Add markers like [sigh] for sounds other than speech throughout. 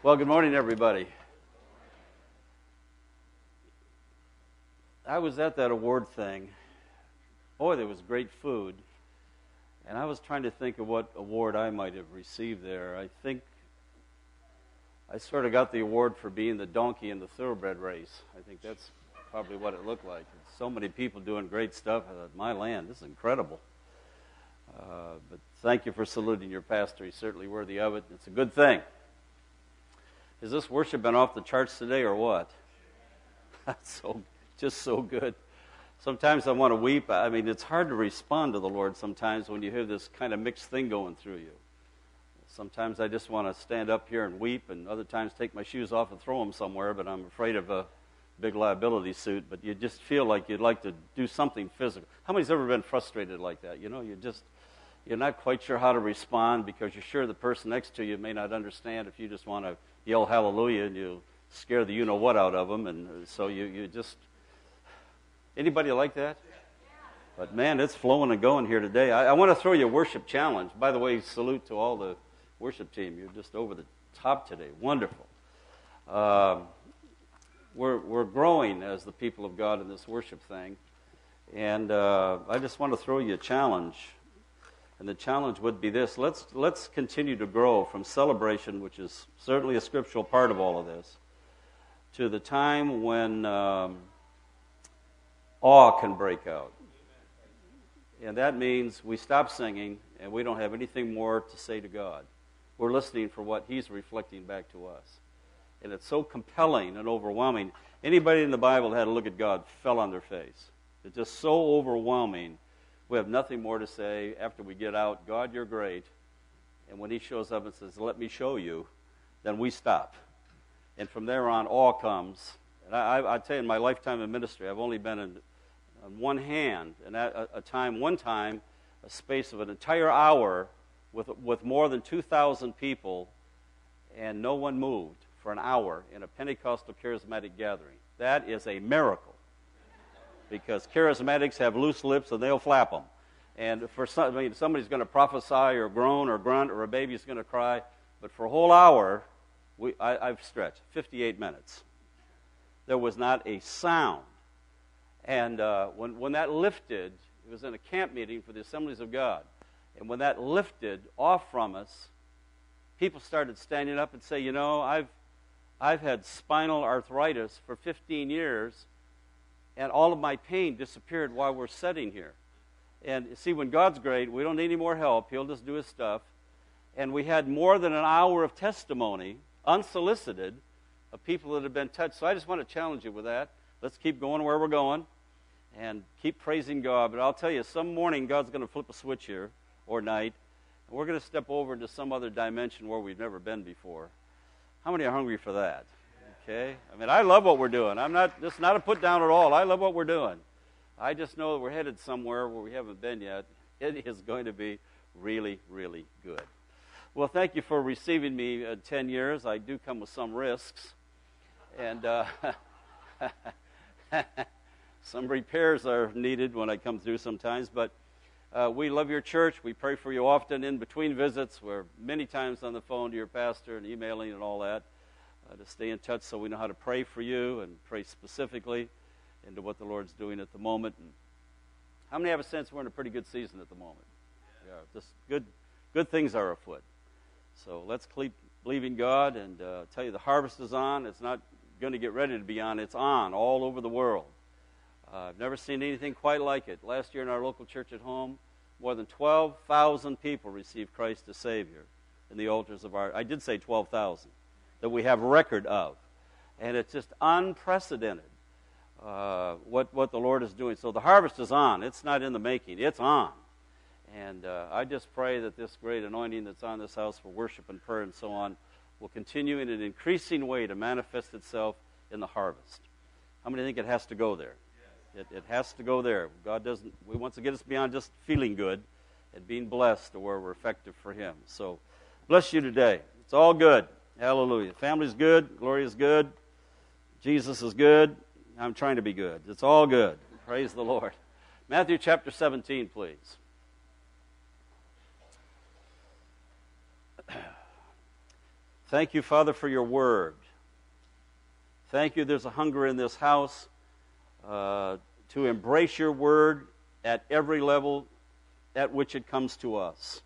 Well, good morning, everybody. I was at that award thing. Boy, there was great food. And I was trying to think of what award I might have received there. I think I sort of got the award for being the donkey in the thoroughbred race. I think that's probably what it looked like. So many people doing great stuff. I thought, my land, this is incredible. Uh, but thank you for saluting your pastor. He's certainly worthy of it. It's a good thing. Has this worship been off the charts today or what? [laughs] That's so just so good. Sometimes I want to weep. I mean, it's hard to respond to the Lord sometimes when you hear this kind of mixed thing going through you. Sometimes I just want to stand up here and weep, and other times take my shoes off and throw them somewhere, but I'm afraid of a big liability suit. But you just feel like you'd like to do something physical. How many's ever been frustrated like that? You know, you just you're not quite sure how to respond because you're sure the person next to you may not understand if you just want to yell hallelujah and you scare the you know what out of them. And so you, you just. Anybody like that? But man, it's flowing and going here today. I, I want to throw you a worship challenge. By the way, salute to all the worship team. You're just over the top today. Wonderful. Um, we're, we're growing as the people of God in this worship thing. And uh, I just want to throw you a challenge. And the challenge would be this let's, let's continue to grow from celebration, which is certainly a scriptural part of all of this, to the time when um, awe can break out. And that means we stop singing and we don't have anything more to say to God. We're listening for what He's reflecting back to us. And it's so compelling and overwhelming. Anybody in the Bible that had a look at God fell on their face. It's just so overwhelming we have nothing more to say after we get out. God, you're great. And when he shows up and says, Let me show you, then we stop. And from there on, awe comes. And I, I, I tell you, in my lifetime of ministry, I've only been in, on one hand, and at a, a time, one time, a space of an entire hour with, with more than 2,000 people, and no one moved for an hour in a Pentecostal charismatic gathering. That is a miracle because charismatics have loose lips and they'll flap them. And for some, I mean, somebody's going to prophesy or groan or grunt or a baby's going to cry, but for a whole hour, we, I, I've stretched 58 minutes. There was not a sound. And uh, when, when that lifted, it was in a camp meeting for the Assemblies of God. And when that lifted off from us, people started standing up and say, you know, I've, I've had spinal arthritis for 15 years, and all of my pain disappeared while we're sitting here. And see, when God's great, we don't need any more help. He'll just do his stuff. And we had more than an hour of testimony, unsolicited, of people that have been touched. So I just want to challenge you with that. Let's keep going where we're going and keep praising God. But I'll tell you, some morning God's going to flip a switch here or night, and we're going to step over into some other dimension where we've never been before. How many are hungry for that? Okay? I mean, I love what we're doing. I'm not, just not a put down at all. I love what we're doing. I just know that we're headed somewhere where we haven't been yet. [laughs] It is going to be really, really good. Well, thank you for receiving me uh, 10 years. I do come with some risks. And uh, [laughs] some repairs are needed when I come through sometimes. But uh, we love your church. We pray for you often in between visits. We're many times on the phone to your pastor and emailing and all that uh, to stay in touch so we know how to pray for you and pray specifically into what the Lord's doing at the moment. And how many have a sense we're in a pretty good season at the moment? Yeah, just good, good things are afoot. So let's keep believing God and uh, tell you the harvest is on. It's not going to get ready to be on. It's on all over the world. Uh, I've never seen anything quite like it. Last year in our local church at home, more than 12,000 people received Christ as Savior in the altars of our. I did say 12,000 that we have record of. And it's just unprecedented uh, what, what the Lord is doing. So the harvest is on. It's not in the making, it's on. And uh, I just pray that this great anointing that's on this house for worship and prayer and so on will continue in an increasing way to manifest itself in the harvest. How many think it has to go there? It, it has to go there. God doesn't, we wants to get us beyond just feeling good and being blessed to where we're effective for Him. So bless you today. It's all good. Hallelujah. Family's good. Glory is good. Jesus is good. I'm trying to be good. It's all good. Praise the Lord. Matthew chapter 17, please. [clears throat] Thank you, Father, for your word. Thank you, there's a hunger in this house uh, to embrace your word at every level at which it comes to us.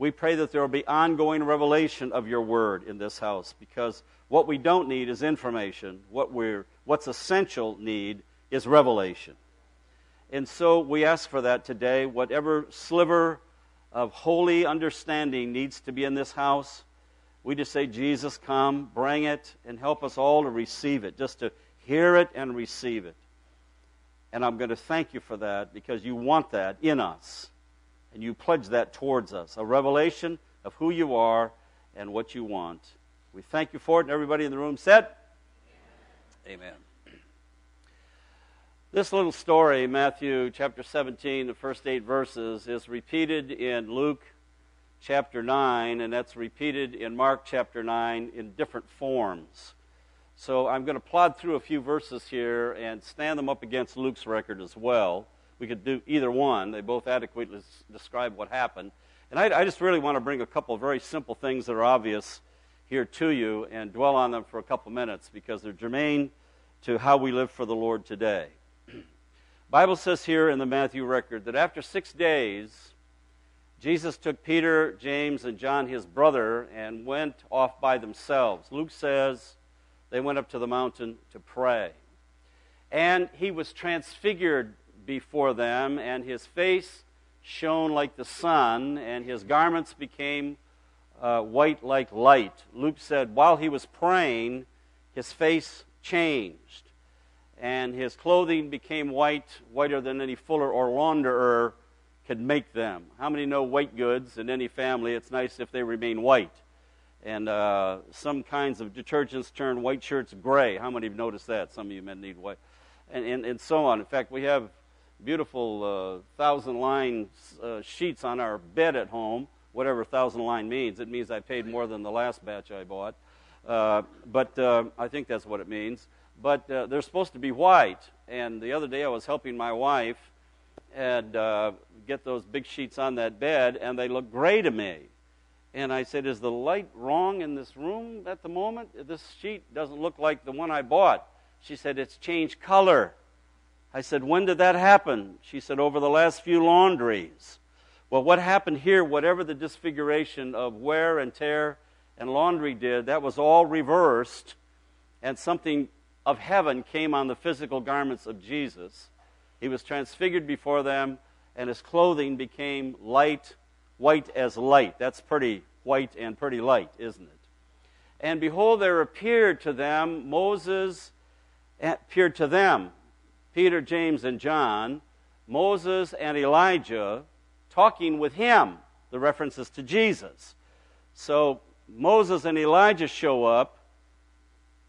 We pray that there will be ongoing revelation of your word in this house because what we don't need is information. What we're, what's essential need is revelation. And so we ask for that today. Whatever sliver of holy understanding needs to be in this house, we just say, Jesus, come, bring it, and help us all to receive it, just to hear it and receive it. And I'm going to thank you for that because you want that in us. And you pledge that towards us a revelation of who you are and what you want. We thank you for it. And everybody in the room said, Amen. This little story, Matthew chapter 17, the first eight verses, is repeated in Luke chapter 9, and that's repeated in Mark chapter 9 in different forms. So I'm going to plod through a few verses here and stand them up against Luke's record as well. We could do either one, they both adequately describe what happened. And I, I just really want to bring a couple of very simple things that are obvious here to you and dwell on them for a couple minutes because they're germane to how we live for the Lord today. [clears throat] Bible says here in the Matthew record that after six days, Jesus took Peter, James, and John, his brother, and went off by themselves. Luke says they went up to the mountain to pray. And he was transfigured before them, and his face shone like the sun, and his garments became uh, white like light. Luke said, while he was praying, his face changed, and his clothing became white, whiter than any fuller or launderer could make them. How many know white goods in any family? It's nice if they remain white. And uh, some kinds of detergents turn white shirts gray. How many have noticed that? Some of you men need white. And, and, and so on. In fact, we have beautiful uh, thousand line uh, sheets on our bed at home, whatever thousand line means. It means I paid more than the last batch I bought. Uh, but uh, I think that's what it means. But uh, they're supposed to be white. And the other day I was helping my wife and uh, get those big sheets on that bed, and they look gray to me. And I said, Is the light wrong in this room at the moment? This sheet doesn't look like the one I bought. She said, It's changed color. I said, When did that happen? She said, Over the last few laundries. Well, what happened here, whatever the disfiguration of wear and tear and laundry did, that was all reversed, and something of heaven came on the physical garments of Jesus. He was transfigured before them, and his clothing became light, white as light. That's pretty white and pretty light, isn't it? And behold, there appeared to them Moses, eh, appeared to them, Peter, James, and John, Moses and Elijah talking with him. The references to Jesus. So Moses and Elijah show up,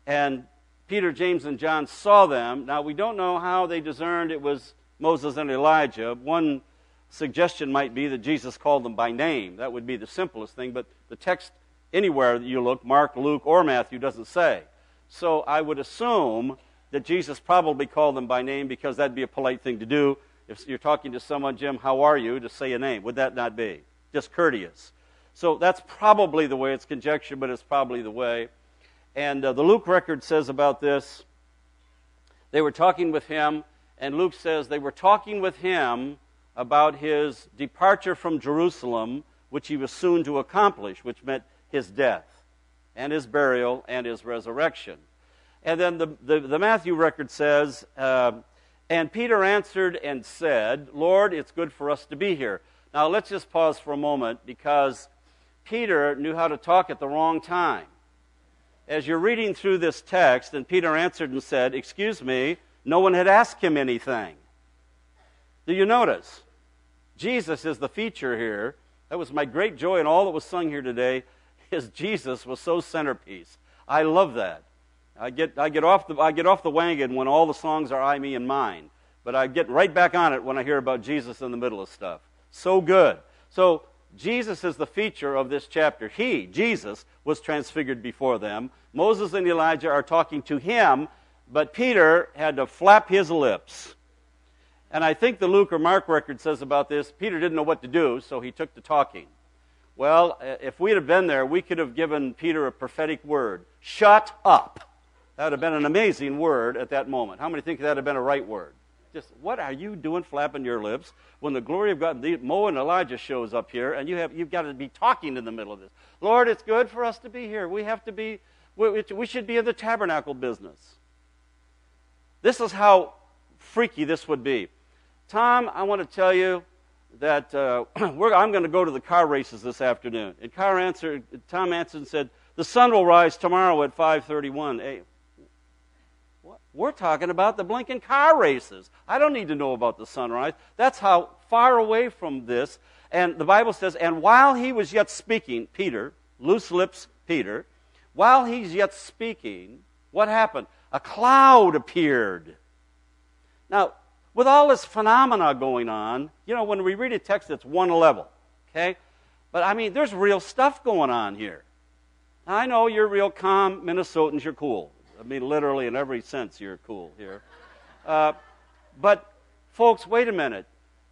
and Peter, James, and John saw them. Now, we don't know how they discerned it was Moses and Elijah. One suggestion might be that Jesus called them by name. That would be the simplest thing, but the text anywhere that you look, Mark, Luke, or Matthew, doesn't say. So I would assume that Jesus probably called them by name because that'd be a polite thing to do. If you're talking to someone, Jim, how are you? To say a name. Would that not be? Just courteous. So that's probably the way it's conjectured, but it's probably the way. And uh, the Luke record says about this they were talking with him, and Luke says they were talking with him about his departure from Jerusalem, which he was soon to accomplish, which meant his death and his burial and his resurrection. And then the, the, the Matthew record says, uh, And Peter answered and said, Lord, it's good for us to be here. Now let's just pause for a moment because Peter knew how to talk at the wrong time as you're reading through this text, and Peter answered and said, Excuse me, no one had asked him anything. Do you notice? Jesus is the feature here. That was my great joy in all that was sung here today. [laughs] Is Jesus was so centerpiece. I love that. I get, I, get off the, I get off the wagon when all the songs are I, me, and mine. But I get right back on it when I hear about Jesus in the middle of stuff. So good. So Jesus is the feature of this chapter. He, Jesus, was transfigured before them. Moses and Elijah are talking to him, but Peter had to flap his lips. And I think the Luke or Mark record says about this Peter didn't know what to do, so he took to talking. Well, if we'd have been there, we could have given Peter a prophetic word shut up. That would have been an amazing word at that moment. How many think that would have been a right word? Just, what are you doing flapping your lips when the glory of God, Mo and Elijah shows up here, and you have, you've got to be talking in the middle of this. Lord, it's good for us to be here. We have to be, we, we should be in the tabernacle business. This is how freaky this would be. Tom, I want to tell you that uh, [clears throat] I'm going to go to the car races this afternoon. And car answered, Tom answered and said, the sun will rise tomorrow at 5:31 a.m. We're talking about the blinking car races. I don't need to know about the sunrise. That's how far away from this. And the Bible says, and while he was yet speaking, Peter, loose lips Peter, while he's yet speaking, what happened? A cloud appeared. Now, with all this phenomena going on, you know, when we read a text, it's one level, okay? But I mean, there's real stuff going on here. I know you're real calm Minnesotans, you're cool. I mean, literally in every sense, you're cool here. Uh, but, folks, wait a minute.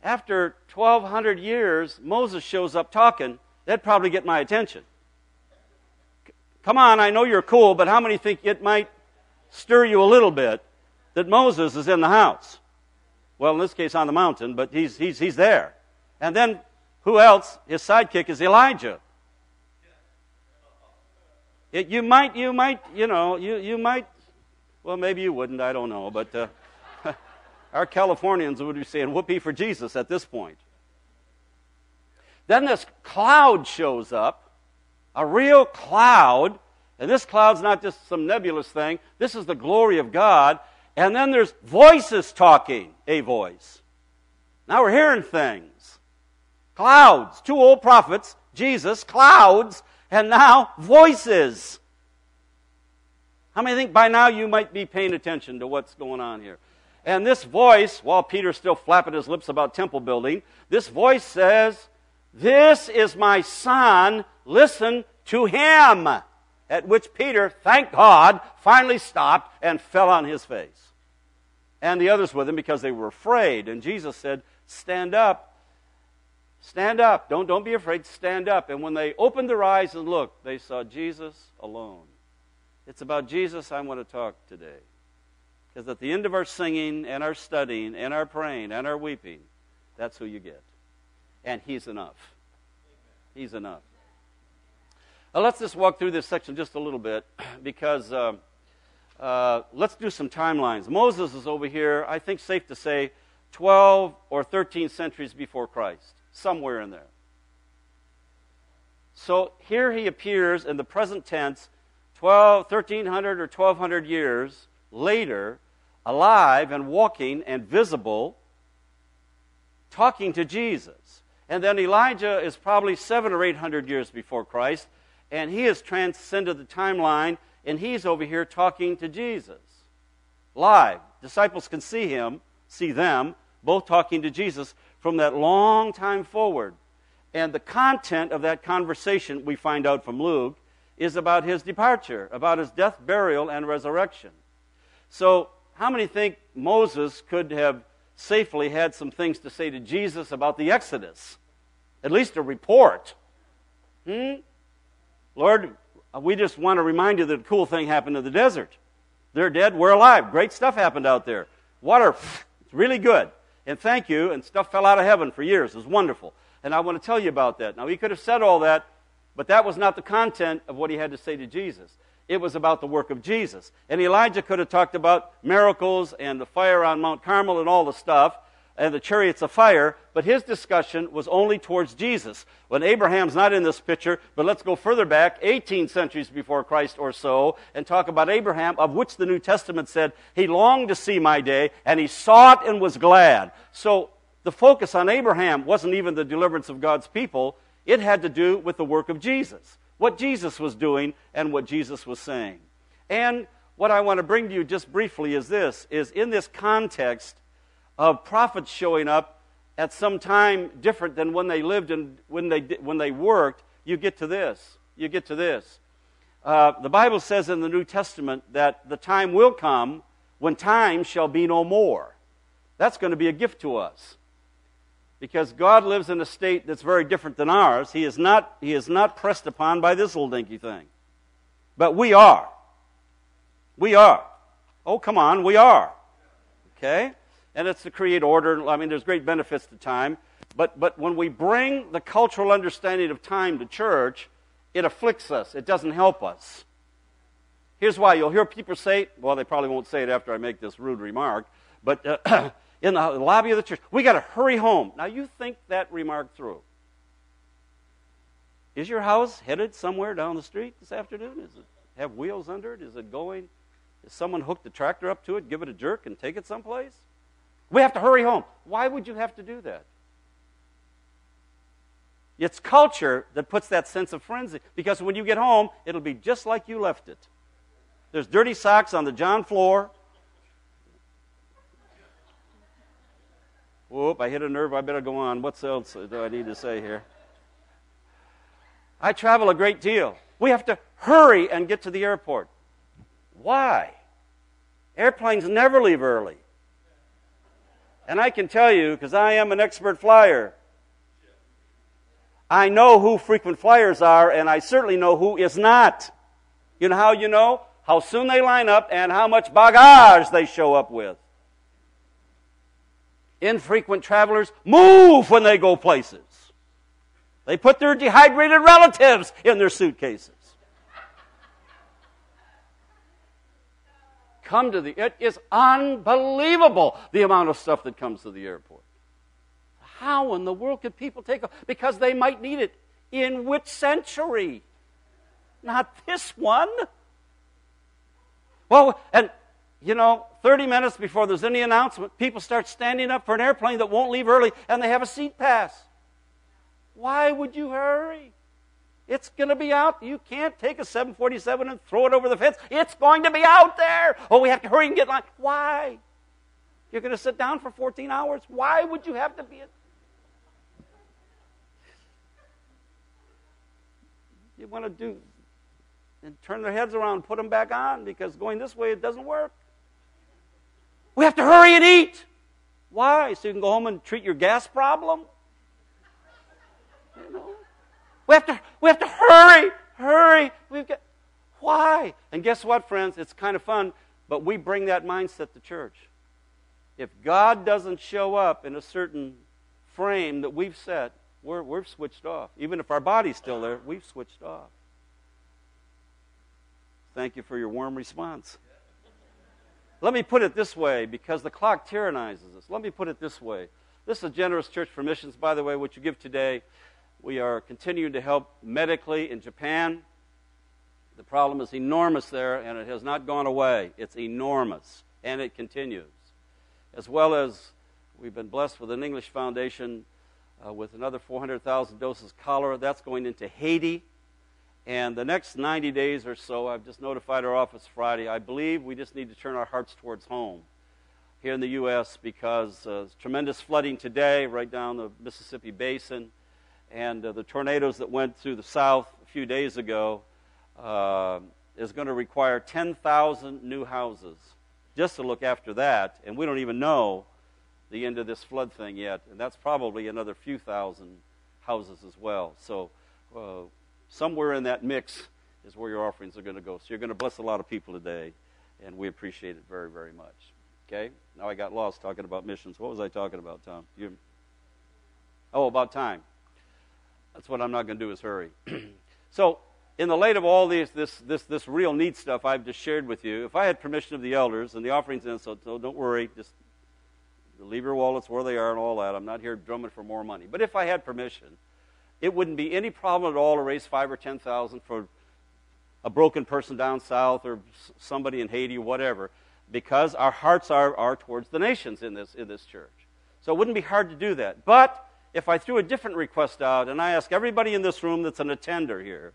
After 1,200 years, Moses shows up talking. That'd probably get my attention. Come on, I know you're cool, but how many think it might stir you a little bit that Moses is in the house? Well, in this case, on the mountain, but he's, he's, he's there. And then, who else? His sidekick is Elijah. It, you might, you might, you know, you, you might, well, maybe you wouldn't, I don't know, but uh, [laughs] our Californians would be saying whoopee for Jesus at this point. Then this cloud shows up, a real cloud, and this cloud's not just some nebulous thing, this is the glory of God, and then there's voices talking, a voice. Now we're hearing things. Clouds, two old prophets, Jesus, clouds, and now voices. How many think by now you might be paying attention to what's going on here? And this voice, while Peter's still flapping his lips about temple building, this voice says, This is my son, listen to him. At which Peter, thank God, finally stopped and fell on his face. And the others with him because they were afraid. And Jesus said, Stand up Stand up. Don't, don't be afraid. Stand up. And when they opened their eyes and looked, they saw Jesus alone. It's about Jesus I want to talk today. Because at the end of our singing and our studying and our praying and our weeping, that's who you get. And He's enough. He's enough. Now, let's just walk through this section just a little bit [clears throat] because uh, uh, let's do some timelines. Moses is over here, I think safe to say, 12 or 13 centuries before Christ somewhere in there. So here he appears in the present tense, 12, 1300 or 1200 years later, alive and walking and visible, talking to Jesus. And then Elijah is probably seven or eight hundred years before Christ, and he has transcended the timeline, and he's over here talking to Jesus. Live. Disciples can see him, see them, both talking to Jesus from that long time forward. And the content of that conversation, we find out from Luke, is about his departure, about his death, burial, and resurrection. So, how many think Moses could have safely had some things to say to Jesus about the Exodus? At least a report. Hmm? Lord, we just want to remind you that a cool thing happened in the desert. They're dead, we're alive. Great stuff happened out there. Water, it's really good and thank you, and stuff fell out of heaven for years. It was wonderful. And I want to tell you about that. Now, he could have said all that, but that was not the content of what he had to say to Jesus. It was about the work of Jesus. And Elijah could have talked about miracles and the fire on Mount Carmel and all the stuff, and the chariots of fire, but his discussion was only towards Jesus. When Abraham's not in this picture, but let's go further back, 18 centuries before Christ or so, and talk about Abraham, of which the New Testament said, he longed to see my day, and he saw it and was glad. So the focus on Abraham wasn't even the deliverance of God's people, it had to do with the work of Jesus, what Jesus was doing and what Jesus was saying. And what I want to bring to you just briefly is this, is in this context, of prophets showing up at some time different than when they lived and when they, when they worked, you get to this. You get to this. Uh, the Bible says in the New Testament that the time will come when time shall be no more. That's going to be a gift to us. Because God lives in a state that's very different than ours. He is not, he is not pressed upon by this little dinky thing. But we are. We are. Oh, come on, we are. Okay? And it's to create order. I mean, there's great benefits to time. But, but when we bring the cultural understanding of time to church, it afflicts us. It doesn't help us. Here's why. You'll hear people say, well, they probably won't say it after I make this rude remark, but uh, [clears throat] in the lobby of the church. We got to hurry home. Now, you think that remark through. Is your house headed somewhere down the street this afternoon? Does it have wheels under it? Is it going? Is someone hooked the tractor up to it, give it a jerk, and take it someplace? We have to hurry home. Why would you have to do that? It's culture that puts that sense of frenzy. Because when you get home, it'll be just like you left it. There's dirty socks on the John floor. Whoop, I hit a nerve. I better go on. What else do I need to say here? I travel a great deal. We have to hurry and get to the airport. Why? Airplanes never leave early. And I can tell you, because I am an expert flyer, I know who frequent flyers are, and I certainly know who is not. You know how you know? How soon they line up and how much bagage they show up with. Infrequent travelers move when they go places. They put their dehydrated relatives in their suitcases. Come to the, it is unbelievable the amount of stuff that comes to the airport. How in the world could people take it? Because they might need it. In which century? Not this one. Well, and you know, 30 minutes before there's any announcement, people start standing up for an airplane that won't leave early and they have a seat pass. Why would you hurry? It's going to be out. You can't take a 747 and throw it over the fence. It's going to be out there. Oh, we have to hurry and get line. Why? You're going to sit down for 14 hours. Why would you have to be? You want to do and turn their heads around put them back on because going this way it doesn't work. We have to hurry and eat. Why? So you can go home and treat your gas problem? You know? We have to, we have to hurry, hurry. We've got, why? And guess what, friends? It's kind of fun, but we bring that mindset to church. If God doesn't show up in a certain frame that we've set, we're, we're switched off. Even if our body's still there, we've switched off. Thank you for your warm response. Let me put it this way, because the clock tyrannizes us. Let me put it this way. This is a generous church for missions, by the way, what you give today. We are continuing to help medically in Japan. The problem is enormous there, and it has not gone away. It's enormous, and it continues. As well as we've been blessed with an English foundation uh, with another 400,000 doses cholera. That's going into Haiti. And the next 90 days or so, I've just notified our office Friday, I believe we just need to turn our hearts towards home here in the U.S. because uh, tremendous flooding today right down the Mississippi basin and uh, the tornadoes that went through the south a few days ago uh, is going to require 10,000 new houses just to look after that. And we don't even know the end of this flood thing yet. And that's probably another few thousand houses as well. So uh, somewhere in that mix is where your offerings are going to go. So you're going to bless a lot of people today, and we appreciate it very, very much. Okay? Now I got lost talking about missions. What was I talking about, Tom? You... Oh, about time. That's what I'm not going to do is hurry. [clears throat] so, in the light of all these, this, this, this real neat stuff I've just shared with you, if I had permission of the elders and the offerings in, so, so don't worry, just leave your wallets where they are and all that. I'm not here drumming for more money. But if I had permission, it wouldn't be any problem at all to raise five or ten thousand for a broken person down south or somebody in Haiti whatever, because our hearts are, are towards the nations in this, in this church. So it wouldn't be hard to do that. But if I threw a different request out and I ask everybody in this room that's an attender here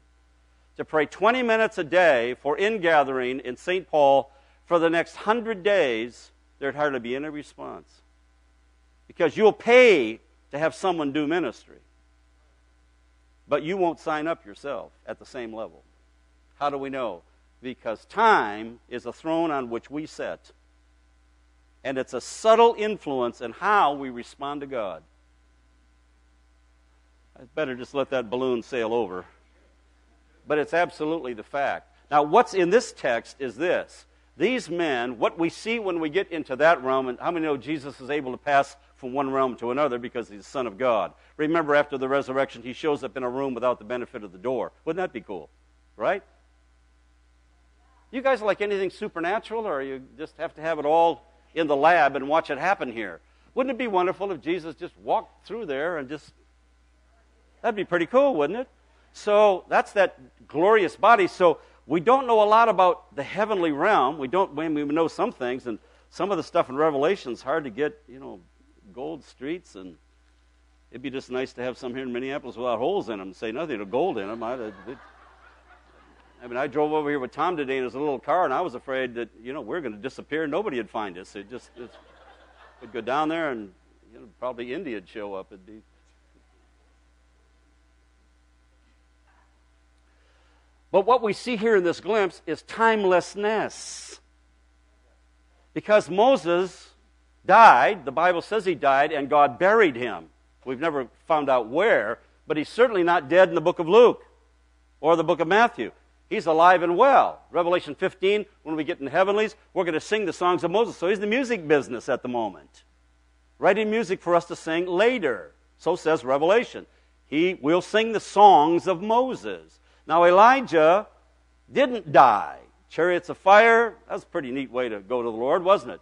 to pray 20 minutes a day for ingathering in St. Paul for the next 100 days, there'd hardly be any response. Because you'll pay to have someone do ministry. But you won't sign up yourself at the same level. How do we know? Because time is a throne on which we sit. And it's a subtle influence in how we respond to God. I better just let that balloon sail over. But it's absolutely the fact. Now, what's in this text is this. These men, what we see when we get into that realm, and how many know Jesus is able to pass from one realm to another because he's the Son of God? Remember, after the resurrection, he shows up in a room without the benefit of the door. Wouldn't that be cool? Right? You guys like anything supernatural, or you just have to have it all in the lab and watch it happen here? Wouldn't it be wonderful if Jesus just walked through there and just. That'd be pretty cool, wouldn't it? So that's that glorious body. So we don't know a lot about the heavenly realm. We don't. We know some things, and some of the stuff in Revelation is hard to get. You know, gold streets, and it'd be just nice to have some here in Minneapolis without holes in them. Say nothing of gold in them. I, uh, it, I mean, I drove over here with Tom today in his little car, and I was afraid that you know we're going to disappear. Nobody would find us. It just would go down there, and you know, probably India would show up. It'd be But what we see here in this glimpse is timelessness. Because Moses died, the Bible says he died, and God buried him. We've never found out where, but he's certainly not dead in the book of Luke or the book of Matthew. He's alive and well. Revelation 15, when we get in the heavenlies, we're going to sing the songs of Moses. So he's in the music business at the moment. Writing music for us to sing later. So says Revelation. He will sing the songs of Moses. Now, Elijah didn't die. Chariots of fire, that's a pretty neat way to go to the Lord, wasn't it?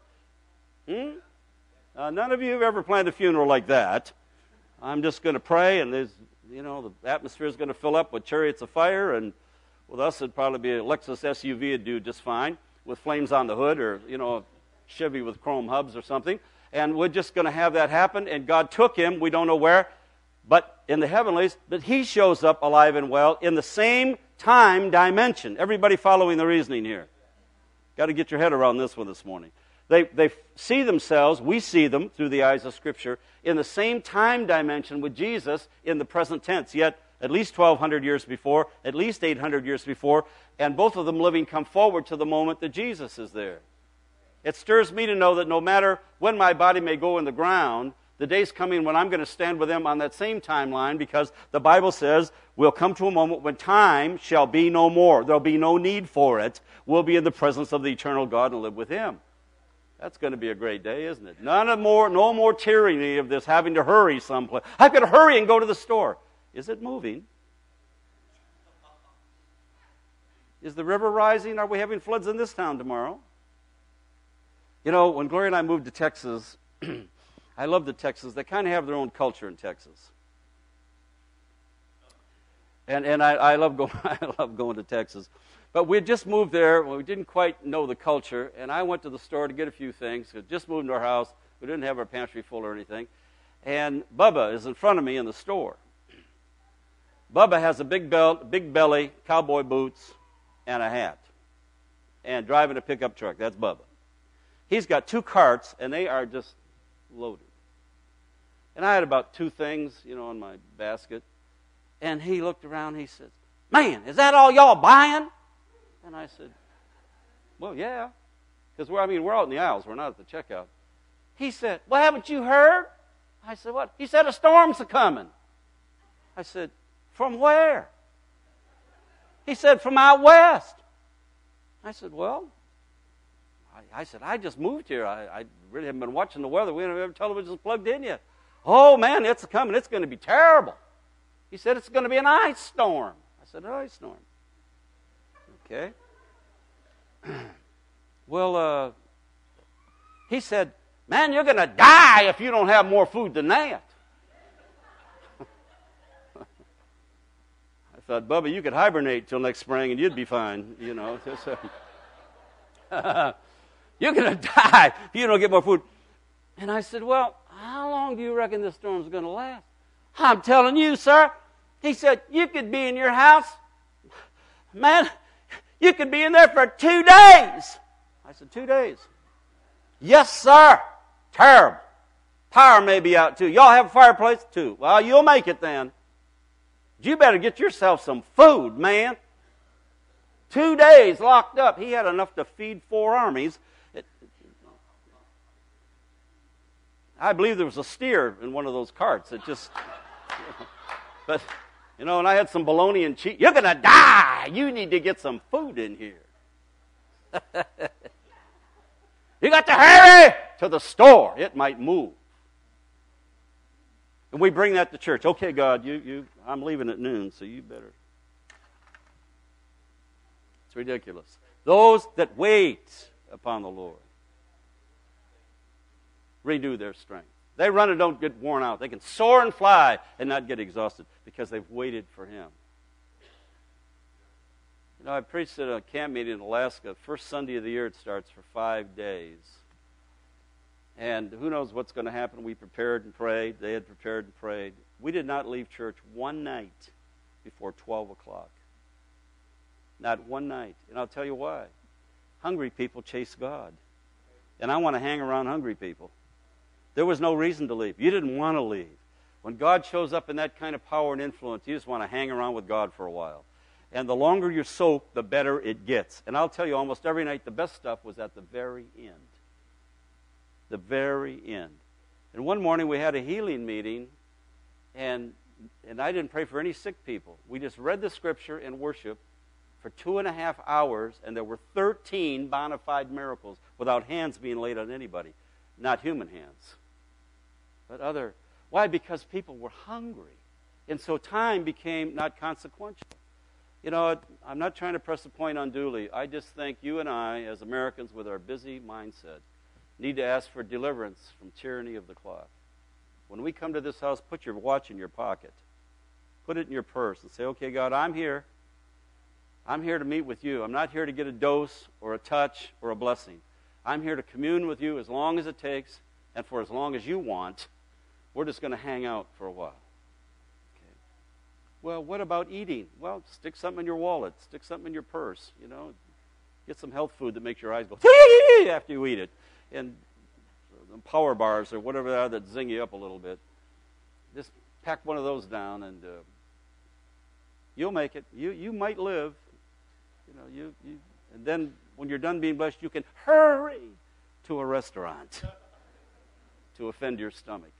Hmm? Uh, none of you have ever planned a funeral like that. I'm just going to pray, and there's, you know, the atmosphere is going to fill up with chariots of fire, and with us, it'd probably be a Lexus SUV It'd do just fine with flames on the hood, or, you know, a Chevy with chrome hubs or something. And we're just going to have that happen, and God took him, we don't know where, but in the heavenlies, that he shows up alive and well in the same time dimension. Everybody following the reasoning here? Got to get your head around this one this morning. They, they see themselves, we see them through the eyes of Scripture, in the same time dimension with Jesus in the present tense, yet at least 1,200 years before, at least 800 years before, and both of them living come forward to the moment that Jesus is there. It stirs me to know that no matter when my body may go in the ground, the day's coming when I'm going to stand with them on that same timeline because the Bible says we'll come to a moment when time shall be no more. There'll be no need for it. We'll be in the presence of the eternal God and live with Him. That's going to be a great day, isn't it? None more, no more tyranny of this having to hurry someplace. I've got to hurry and go to the store. Is it moving? Is the river rising? Are we having floods in this town tomorrow? You know, when Gloria and I moved to Texas, [clears throat] I love the Texans. They kind of have their own culture in Texas. And, and I, I, love going, [laughs] I love going to Texas. But we had just moved there. We didn't quite know the culture. And I went to the store to get a few things. We just moved into our house. We didn't have our pantry full or anything. And Bubba is in front of me in the store. Bubba has a big belt, big belly, cowboy boots, and a hat. And driving a pickup truck. That's Bubba. He's got two carts, and they are just loaded. And I had about two things, you know, in my basket. And he looked around, he said, Man, is that all y'all buying? And I said, Well, yeah. Because we're, I mean, we're out in the aisles, we're not at the checkout. He said, Well, haven't you heard? I said, What? He said, A storm's a coming. I said, From where? He said, From out west. I said, Well, I, I said, I just moved here. I, I, really haven't been watching the weather. We don't have television plugged in yet. Oh, man, it's coming. It's going to be terrible. He said, It's going to be an ice storm. I said, An ice storm. Okay. [clears throat] well, uh, he said, Man, you're going to die if you don't have more food than that. [laughs] I thought, Bubba, you could hibernate till next spring and you'd be fine, you know. [laughs] [laughs] You're going [laughs] to die if you don't get more food. And I said, Well, how long do you reckon this storm's going to last? I'm telling you, sir. He said, You could be in your house. Man, you could be in there for two days. I said, Two days. Yes, sir. Terrible. Power may be out too. Y'all have a fireplace too. Well, you'll make it then. You better get yourself some food, man. Two days locked up. He had enough to feed four armies I believe there was a steer in one of those carts. It just. [laughs] But, you know, and I had some bologna and cheese. You're going to die. You need to get some food in here. [laughs] you got to hurry to the store. It might move. And we bring that to church. Okay, God, you, you, I'm leaving at noon, so you better. It's ridiculous. Those that wait upon the Lord renew their strength. They run and don't get worn out. They can soar and fly and not get exhausted because they've waited for Him. You know, I preached at a camp meeting in Alaska. First Sunday of the year, it starts for five days. And who knows what's going to happen? We prepared and prayed. They had prepared and prayed. We did not leave church one night before 12 o'clock. Not one night. And I'll tell you why. Hungry people chase God. And I want to hang around hungry people. There was no reason to leave. You didn't want to leave. When God shows up in that kind of power and influence, you just want to hang around with God for a while. And the longer you soak, the better it gets. And I'll tell you, almost every night, the best stuff was at the very end. The very end. And one morning we had a healing meeting, and, and I didn't pray for any sick people. We just read the scripture and worship for two and a half hours, and there were 13 bona fide miracles without hands being laid on anybody. Not human hands, but other. Why? Because people were hungry. And so time became not consequential. You know, I'm not trying to press a point unduly. I just think you and I, as Americans with our busy mindset, need to ask for deliverance from tyranny of the clock. When we come to this house, put your watch in your pocket. Put it in your purse and say, okay, God, I'm here. I'm here to meet with you. I'm not here to get a dose or a touch or a blessing. I'm here to commune with you as long as it takes and for as long as you want. We're just going to hang out for a while. Well, what about eating? Well, stick something in your wallet, stick something in your purse, you know. Get some health food that makes your eyes go [laughs] after you eat it. And power bars or whatever they are that zing you up a little bit. Just pack one of those down and uh, you'll make it. You, you might live. You know, you, you, and then when you're done being blessed, you can hurry to a restaurant [laughs] to offend your stomach.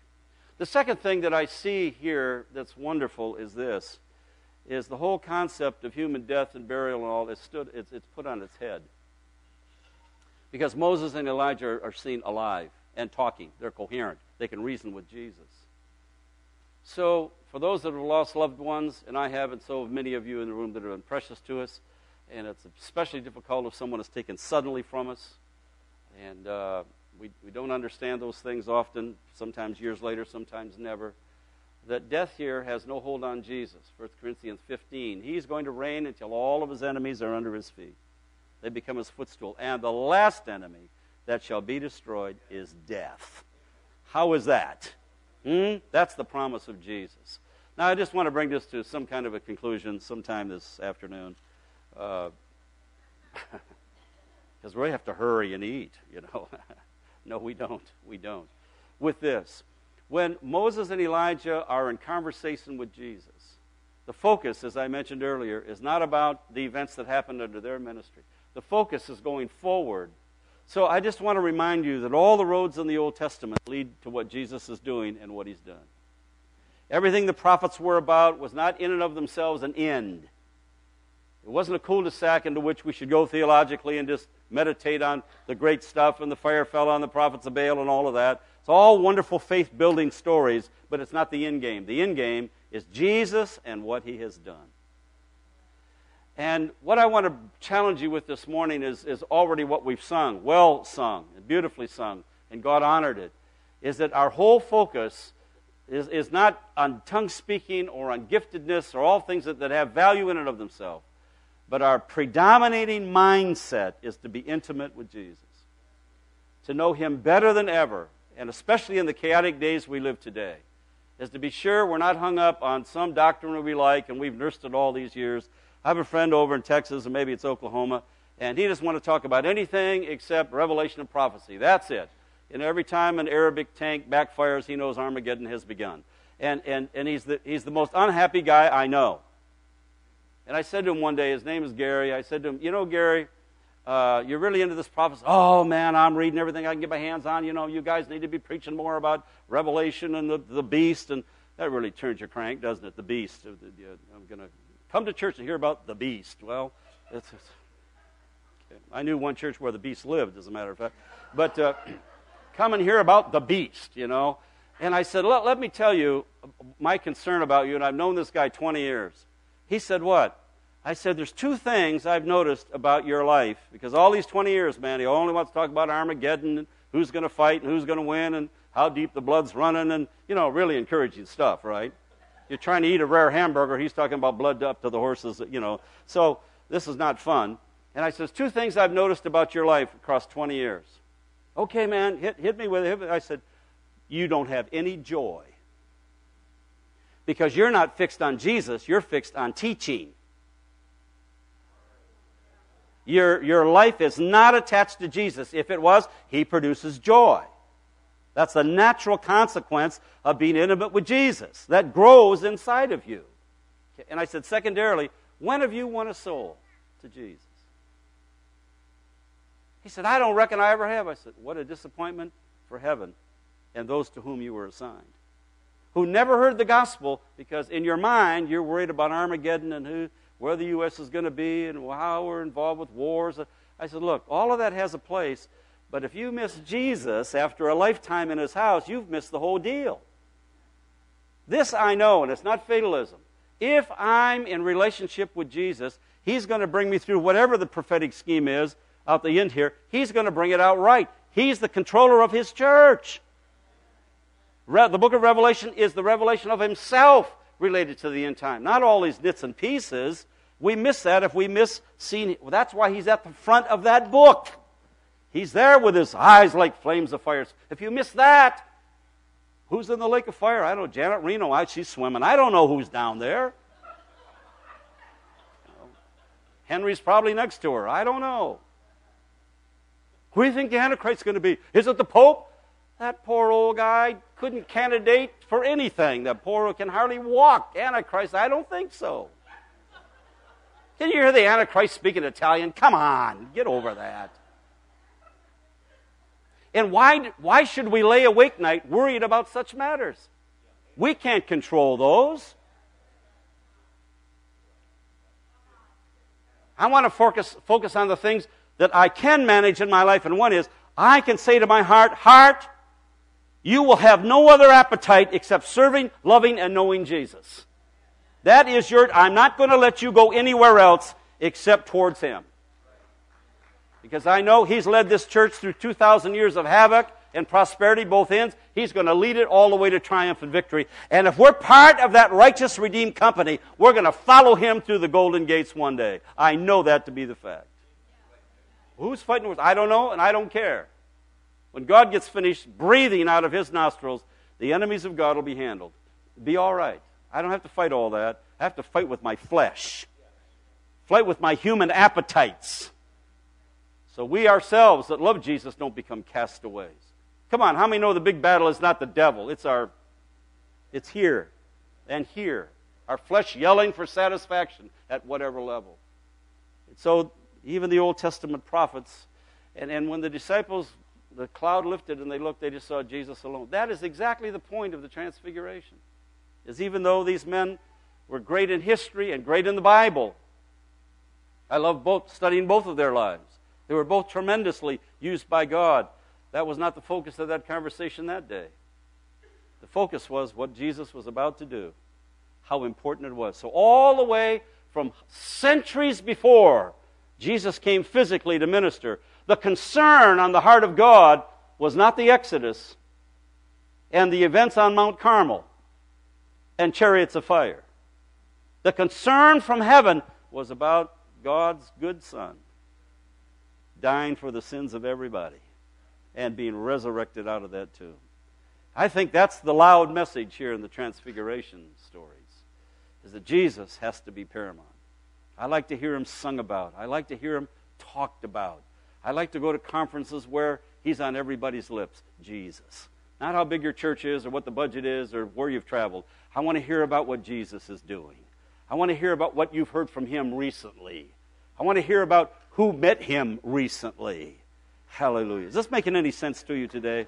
The second thing that I see here that's wonderful is this is the whole concept of human death and burial and all is stood it's, it's put on its head. Because Moses and Elijah are, are seen alive and talking. They're coherent. They can reason with Jesus. So, for those that have lost loved ones, and I have, and so have many of you in the room that have been precious to us, and it's especially difficult if someone is taken suddenly from us. And uh, we, we don't understand those things often, sometimes years later, sometimes never. That death here has no hold on Jesus. 1 Corinthians 15. He's going to reign until all of his enemies are under his feet. They become his footstool. And the last enemy that shall be destroyed is death. How is that? Hmm? That's the promise of Jesus. Now, I just want to bring this to some kind of a conclusion sometime this afternoon. Because uh, [laughs] we have to hurry and eat, you know. [laughs] No, we don't. We don't. With this, when Moses and Elijah are in conversation with Jesus, the focus, as I mentioned earlier, is not about the events that happened under their ministry. The focus is going forward. So I just want to remind you that all the roads in the Old Testament lead to what Jesus is doing and what he's done. Everything the prophets were about was not in and of themselves an end. It wasn't a cul-de-sac into which we should go theologically and just meditate on the great stuff and the fire fell on the prophets of Baal and all of that. It's all wonderful faith building stories, but it's not the end game. The end game is Jesus and what he has done. And what I want to challenge you with this morning is, is already what we've sung, well sung, and beautifully sung, and God honored it, is that our whole focus is, is not on tongue speaking or on giftedness or all things that, that have value in and of themselves. But our predominating mindset is to be intimate with Jesus, to know Him better than ever, and especially in the chaotic days we live today, is to be sure we're not hung up on some doctrine we like and we've nursed it all these years. I have a friend over in Texas, and maybe it's Oklahoma, and he doesn't want to talk about anything except revelation and prophecy. That's it. And every time an Arabic tank backfires, he knows Armageddon has begun. And, and, and he's, the, he's the most unhappy guy I know. And I said to him one day, his name is Gary. I said to him, You know, Gary, uh, you're really into this prophecy. Oh, man, I'm reading everything I can get my hands on. You know, you guys need to be preaching more about Revelation and the, the beast. And that really turns your crank, doesn't it? The beast. I'm going to come to church and hear about the beast. Well, it's, it's okay. I knew one church where the beast lived, as a matter of fact. But uh, [clears throat] come and hear about the beast, you know. And I said, let, let me tell you my concern about you, and I've known this guy 20 years. He said, What? I said, There's two things I've noticed about your life, because all these 20 years, man, he only wants to talk about Armageddon and who's going to fight and who's going to win and how deep the blood's running and, you know, really encouraging stuff, right? You're trying to eat a rare hamburger, he's talking about blood up to the horses, you know. So this is not fun. And I says, Two things I've noticed about your life across 20 years. Okay, man, hit, hit me with it. I said, You don't have any joy. Because you're not fixed on Jesus, you're fixed on teaching. Your, your life is not attached to Jesus. If it was, He produces joy. That's the natural consequence of being intimate with Jesus. That grows inside of you. And I said, secondarily, when have you won a soul to Jesus? He said, I don't reckon I ever have. I said, What a disappointment for heaven and those to whom you were assigned. Who never heard the gospel because in your mind you're worried about Armageddon and who, where the U.S. is going to be and how we're involved with wars. I said, Look, all of that has a place, but if you miss Jesus after a lifetime in his house, you've missed the whole deal. This I know, and it's not fatalism. If I'm in relationship with Jesus, he's going to bring me through whatever the prophetic scheme is out the end here, he's going to bring it out right. He's the controller of his church. Re- the book of Revelation is the revelation of himself related to the end time, not all these bits and pieces. We miss that if we miss seeing. Well, that's why he's at the front of that book. He's there with his eyes like flames of fire. If you miss that, who's in the lake of fire? I don't know. Janet Reno, she's swimming. I don't know who's down there. Henry's probably next to her. I don't know. Who do you think the Antichrist's going to be? Is it the Pope? That poor old guy couldn't candidate for anything. The poor can hardly walk. Antichrist, I don't think so. Can you hear the Antichrist speaking Italian? Come on, get over that. And why, why should we lay awake night worried about such matters? We can't control those. I want to focus, focus on the things that I can manage in my life, and one is I can say to my heart, Heart, you will have no other appetite except serving, loving, and knowing Jesus. That is your, I'm not going to let you go anywhere else except towards Him. Because I know He's led this church through 2,000 years of havoc and prosperity, both ends. He's going to lead it all the way to triumph and victory. And if we're part of that righteous, redeemed company, we're going to follow Him through the golden gates one day. I know that to be the fact. Who's fighting with? I don't know, and I don't care. When God gets finished breathing out of his nostrils, the enemies of God will be handled. Be all right. I don't have to fight all that. I have to fight with my flesh, fight with my human appetites. So we ourselves that love Jesus don't become castaways. Come on, how many know the big battle is not the devil? It's our, it's here and here. Our flesh yelling for satisfaction at whatever level. And So even the Old Testament prophets. And, and when the disciples, the cloud lifted and they looked, they just saw Jesus alone. That is exactly the point of the transfiguration. Is even though these men were great in history and great in the Bible, I love both studying both of their lives. They were both tremendously used by God. That was not the focus of that conversation that day. The focus was what Jesus was about to do, how important it was. So, all the way from centuries before, Jesus came physically to minister. The concern on the heart of God was not the Exodus and the events on Mount Carmel and chariots of fire. The concern from heaven was about God's good Son dying for the sins of everybody and being resurrected out of that tomb. I think that's the loud message here in the Transfiguration stories, is that Jesus has to be paramount. I like to hear him sung about. I like to hear him talked about. I like to go to conferences where he's on everybody's lips Jesus. Not how big your church is or what the budget is or where you've traveled. I want to hear about what Jesus is doing. I want to hear about what you've heard from him recently. I want to hear about who met him recently. Hallelujah. Is this making any sense to you today?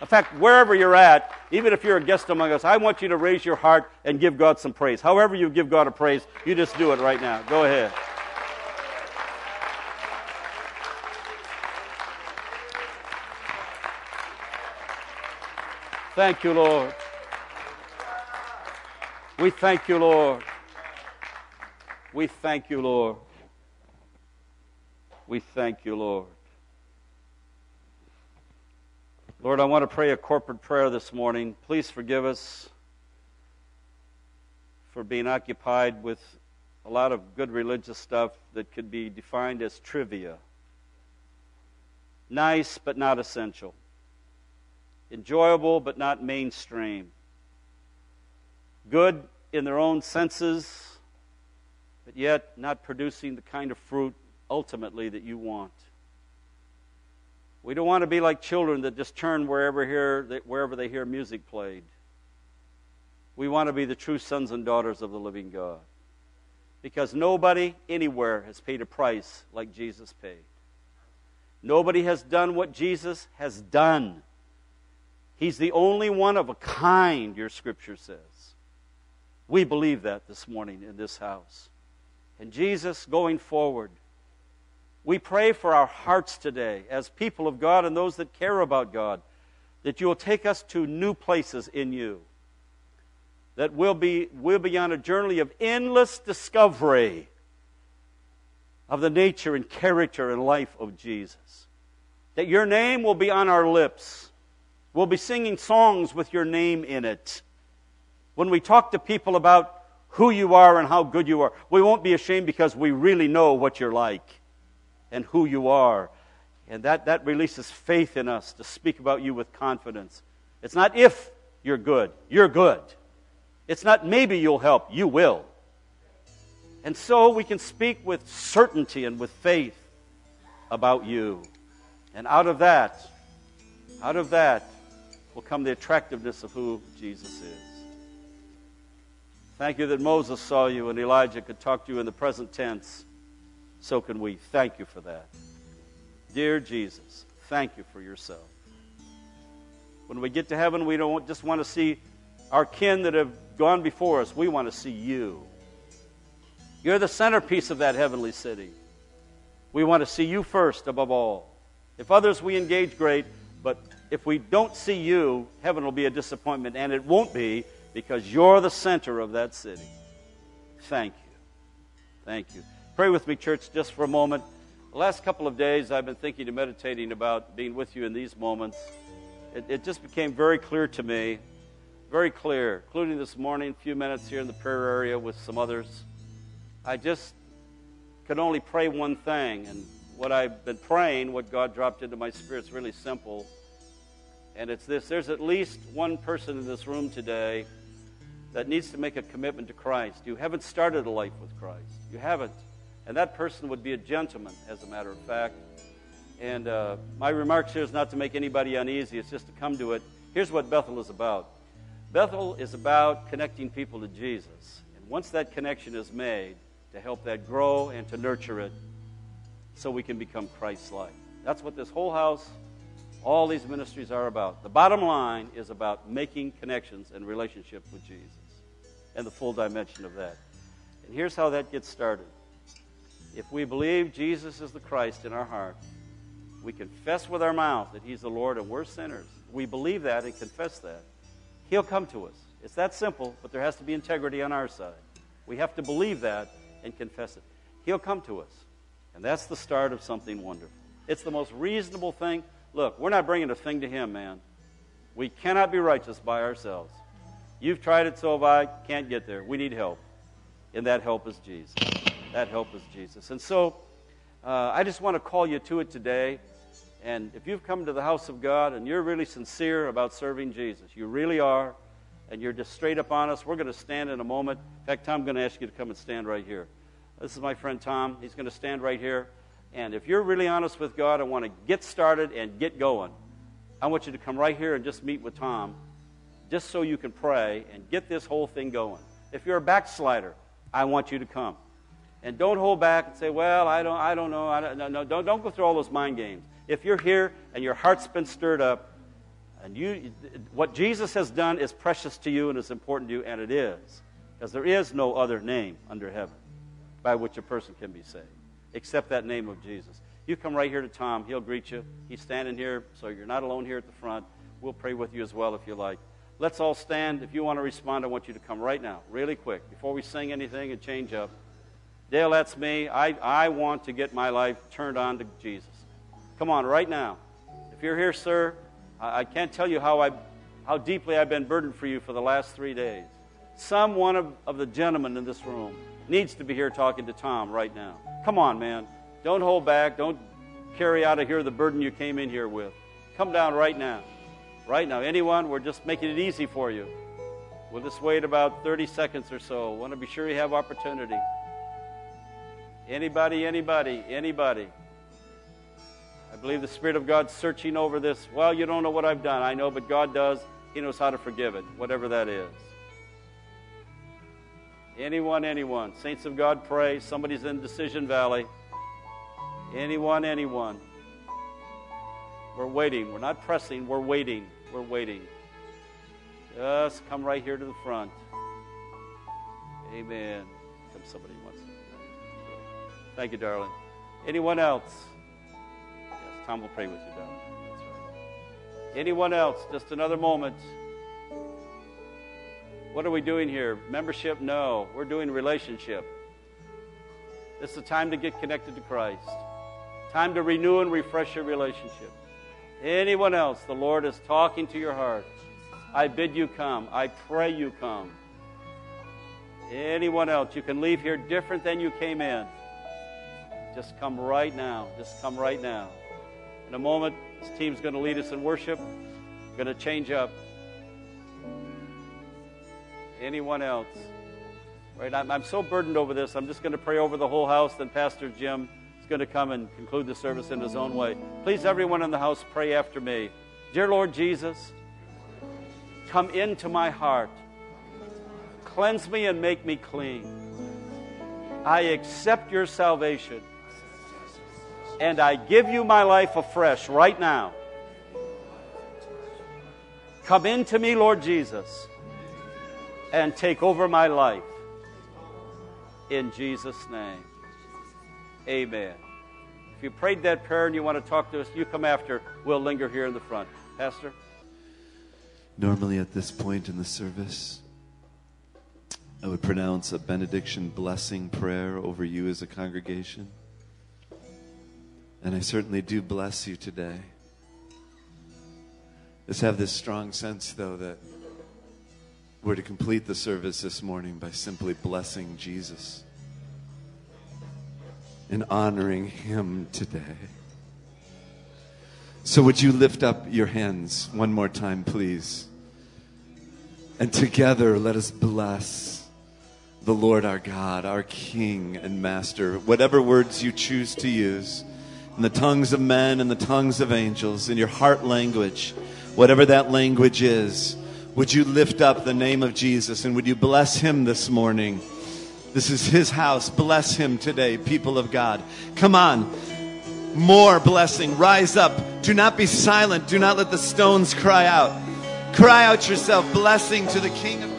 In fact, wherever you're at, even if you're a guest among us, I want you to raise your heart and give God some praise. However, you give God a praise, you just do it right now. Go ahead. Thank you, Lord. We thank you, Lord. We thank you, Lord. We thank you, Lord. Lord, I want to pray a corporate prayer this morning. Please forgive us for being occupied with a lot of good religious stuff that could be defined as trivia. Nice, but not essential. Enjoyable, but not mainstream. Good in their own senses, but yet not producing the kind of fruit ultimately that you want. We don't want to be like children that just turn wherever, hear, wherever they hear music played. We want to be the true sons and daughters of the living God. Because nobody anywhere has paid a price like Jesus paid. Nobody has done what Jesus has done. He's the only one of a kind, your scripture says. We believe that this morning in this house. And Jesus, going forward, we pray for our hearts today as people of God and those that care about God, that you will take us to new places in you. That we'll be, we'll be on a journey of endless discovery of the nature and character and life of Jesus. That your name will be on our lips. We'll be singing songs with your name in it. When we talk to people about who you are and how good you are, we won't be ashamed because we really know what you're like and who you are. And that, that releases faith in us to speak about you with confidence. It's not if you're good, you're good. It's not maybe you'll help, you will. And so we can speak with certainty and with faith about you. And out of that, out of that will come the attractiveness of who Jesus is. Thank you that Moses saw you and Elijah could talk to you in the present tense so can we. Thank you for that. Dear Jesus, thank you for yourself. When we get to heaven, we don't just want to see our kin that have gone before us, we want to see you. You're the centerpiece of that heavenly city. We want to see you first above all. If others we engage, great, but if we don't see you, heaven will be a disappointment, and it won't be because you're the center of that city. Thank you. Thank you. Pray with me, church, just for a moment. The last couple of days, I've been thinking and meditating about being with you in these moments. It, it just became very clear to me, very clear, including this morning, a few minutes here in the prayer area with some others. I just could only pray one thing. And what I've been praying, what God dropped into my spirit, is really simple. And it's this there's at least one person in this room today that needs to make a commitment to Christ. You haven't started a life with Christ, you haven't. And that person would be a gentleman, as a matter of fact. And uh, my remarks here is not to make anybody uneasy, it's just to come to it. Here's what Bethel is about Bethel is about connecting people to Jesus. And once that connection is made, to help that grow and to nurture it so we can become Christ like. That's what this whole house, all these ministries are about. The bottom line is about making connections and relationship with Jesus and the full dimension of that. And here's how that gets started if we believe Jesus is the Christ in our heart, we confess with our mouth that He's the Lord and we're sinners. We believe that and confess that. He'll come to us. It's that simple, but there has to be integrity on our side. We have to believe that and confess it. He'll come to us. And that's the start of something wonderful. It's the most reasonable thing. Look, we're not bringing a thing to Him, man. We cannot be righteous by ourselves. You've tried it, so have I. Can't get there. We need help. And that help is Jesus. That help is Jesus. And so uh, I just want to call you to it today. And if you've come to the house of God and you're really sincere about serving Jesus, you really are, and you're just straight up on us, we're going to stand in a moment. In fact, Tom, I'm going to ask you to come and stand right here. This is my friend Tom. He's going to stand right here. And if you're really honest with God and want to get started and get going, I want you to come right here and just meet with Tom, just so you can pray and get this whole thing going. If you're a backslider, I want you to come. And don't hold back and say, well, I don't, I don't know. I don't, no, no, don't, don't go through all those mind games. If you're here and your heart's been stirred up, And you, what Jesus has done is precious to you and is important to you, and it is. Because there is no other name under heaven by which a person can be saved, except that name of Jesus. You come right here to Tom. He'll greet you. He's standing here, so you're not alone here at the front. We'll pray with you as well if you like. Let's all stand. If you want to respond, I want you to come right now, really quick, before we sing anything and change up. Dale, that's me. I, I want to get my life turned on to Jesus. Come on, right now. If you're here, sir, I, I can't tell you how, I, how deeply I've been burdened for you for the last three days. Some one of, of the gentlemen in this room needs to be here talking to Tom right now. Come on, man. Don't hold back. Don't carry out of here the burden you came in here with. Come down right now. Right now. Anyone? We're just making it easy for you. We'll just wait about 30 seconds or so. Want to be sure you have opportunity. Anybody, anybody, anybody. I believe the Spirit of God's searching over this. Well, you don't know what I've done. I know, but God does. He knows how to forgive it, whatever that is. Anyone, anyone. Saints of God, pray. Somebody's in Decision Valley. Anyone, anyone. We're waiting. We're not pressing. We're waiting. We're waiting. Just come right here to the front. Amen. Come, somebody wants. Thank you, darling. Anyone else? Yes, Tom will pray with you, darling. Right. Anyone else? Just another moment. What are we doing here? Membership? No. We're doing relationship. Is a time to get connected to Christ. Time to renew and refresh your relationship. Anyone else, the Lord is talking to your heart. I bid you come. I pray you come. Anyone else, you can leave here different than you came in. Just come right now. Just come right now. In a moment, this team's going to lead us in worship. We're going to change up. Anyone else? Right? I'm, I'm so burdened over this. I'm just going to pray over the whole house. Then Pastor Jim is going to come and conclude the service in his own way. Please, everyone in the house, pray after me. Dear Lord Jesus, come into my heart. Cleanse me and make me clean. I accept your salvation. And I give you my life afresh right now. Come into me, Lord Jesus and take over my life. In Jesus' name. Amen. If you prayed that prayer and you want to talk to us, you come after. We'll linger here in the front. Pastor? Normally, at this point in the service, I would pronounce a benediction blessing prayer over you as a congregation. And I certainly do bless you today. Just have this strong sense, though, that we're to complete the service this morning by simply blessing Jesus and honoring him today. So, would you lift up your hands one more time, please? And together, let us bless the Lord our God, our King and Master. Whatever words you choose to use, in the tongues of men and the tongues of angels, in your heart language, whatever that language is would you lift up the name of Jesus and would you bless him this morning? This is his house. Bless him today, people of God. Come on. More blessing. Rise up. Do not be silent. Do not let the stones cry out. Cry out yourself blessing to the King of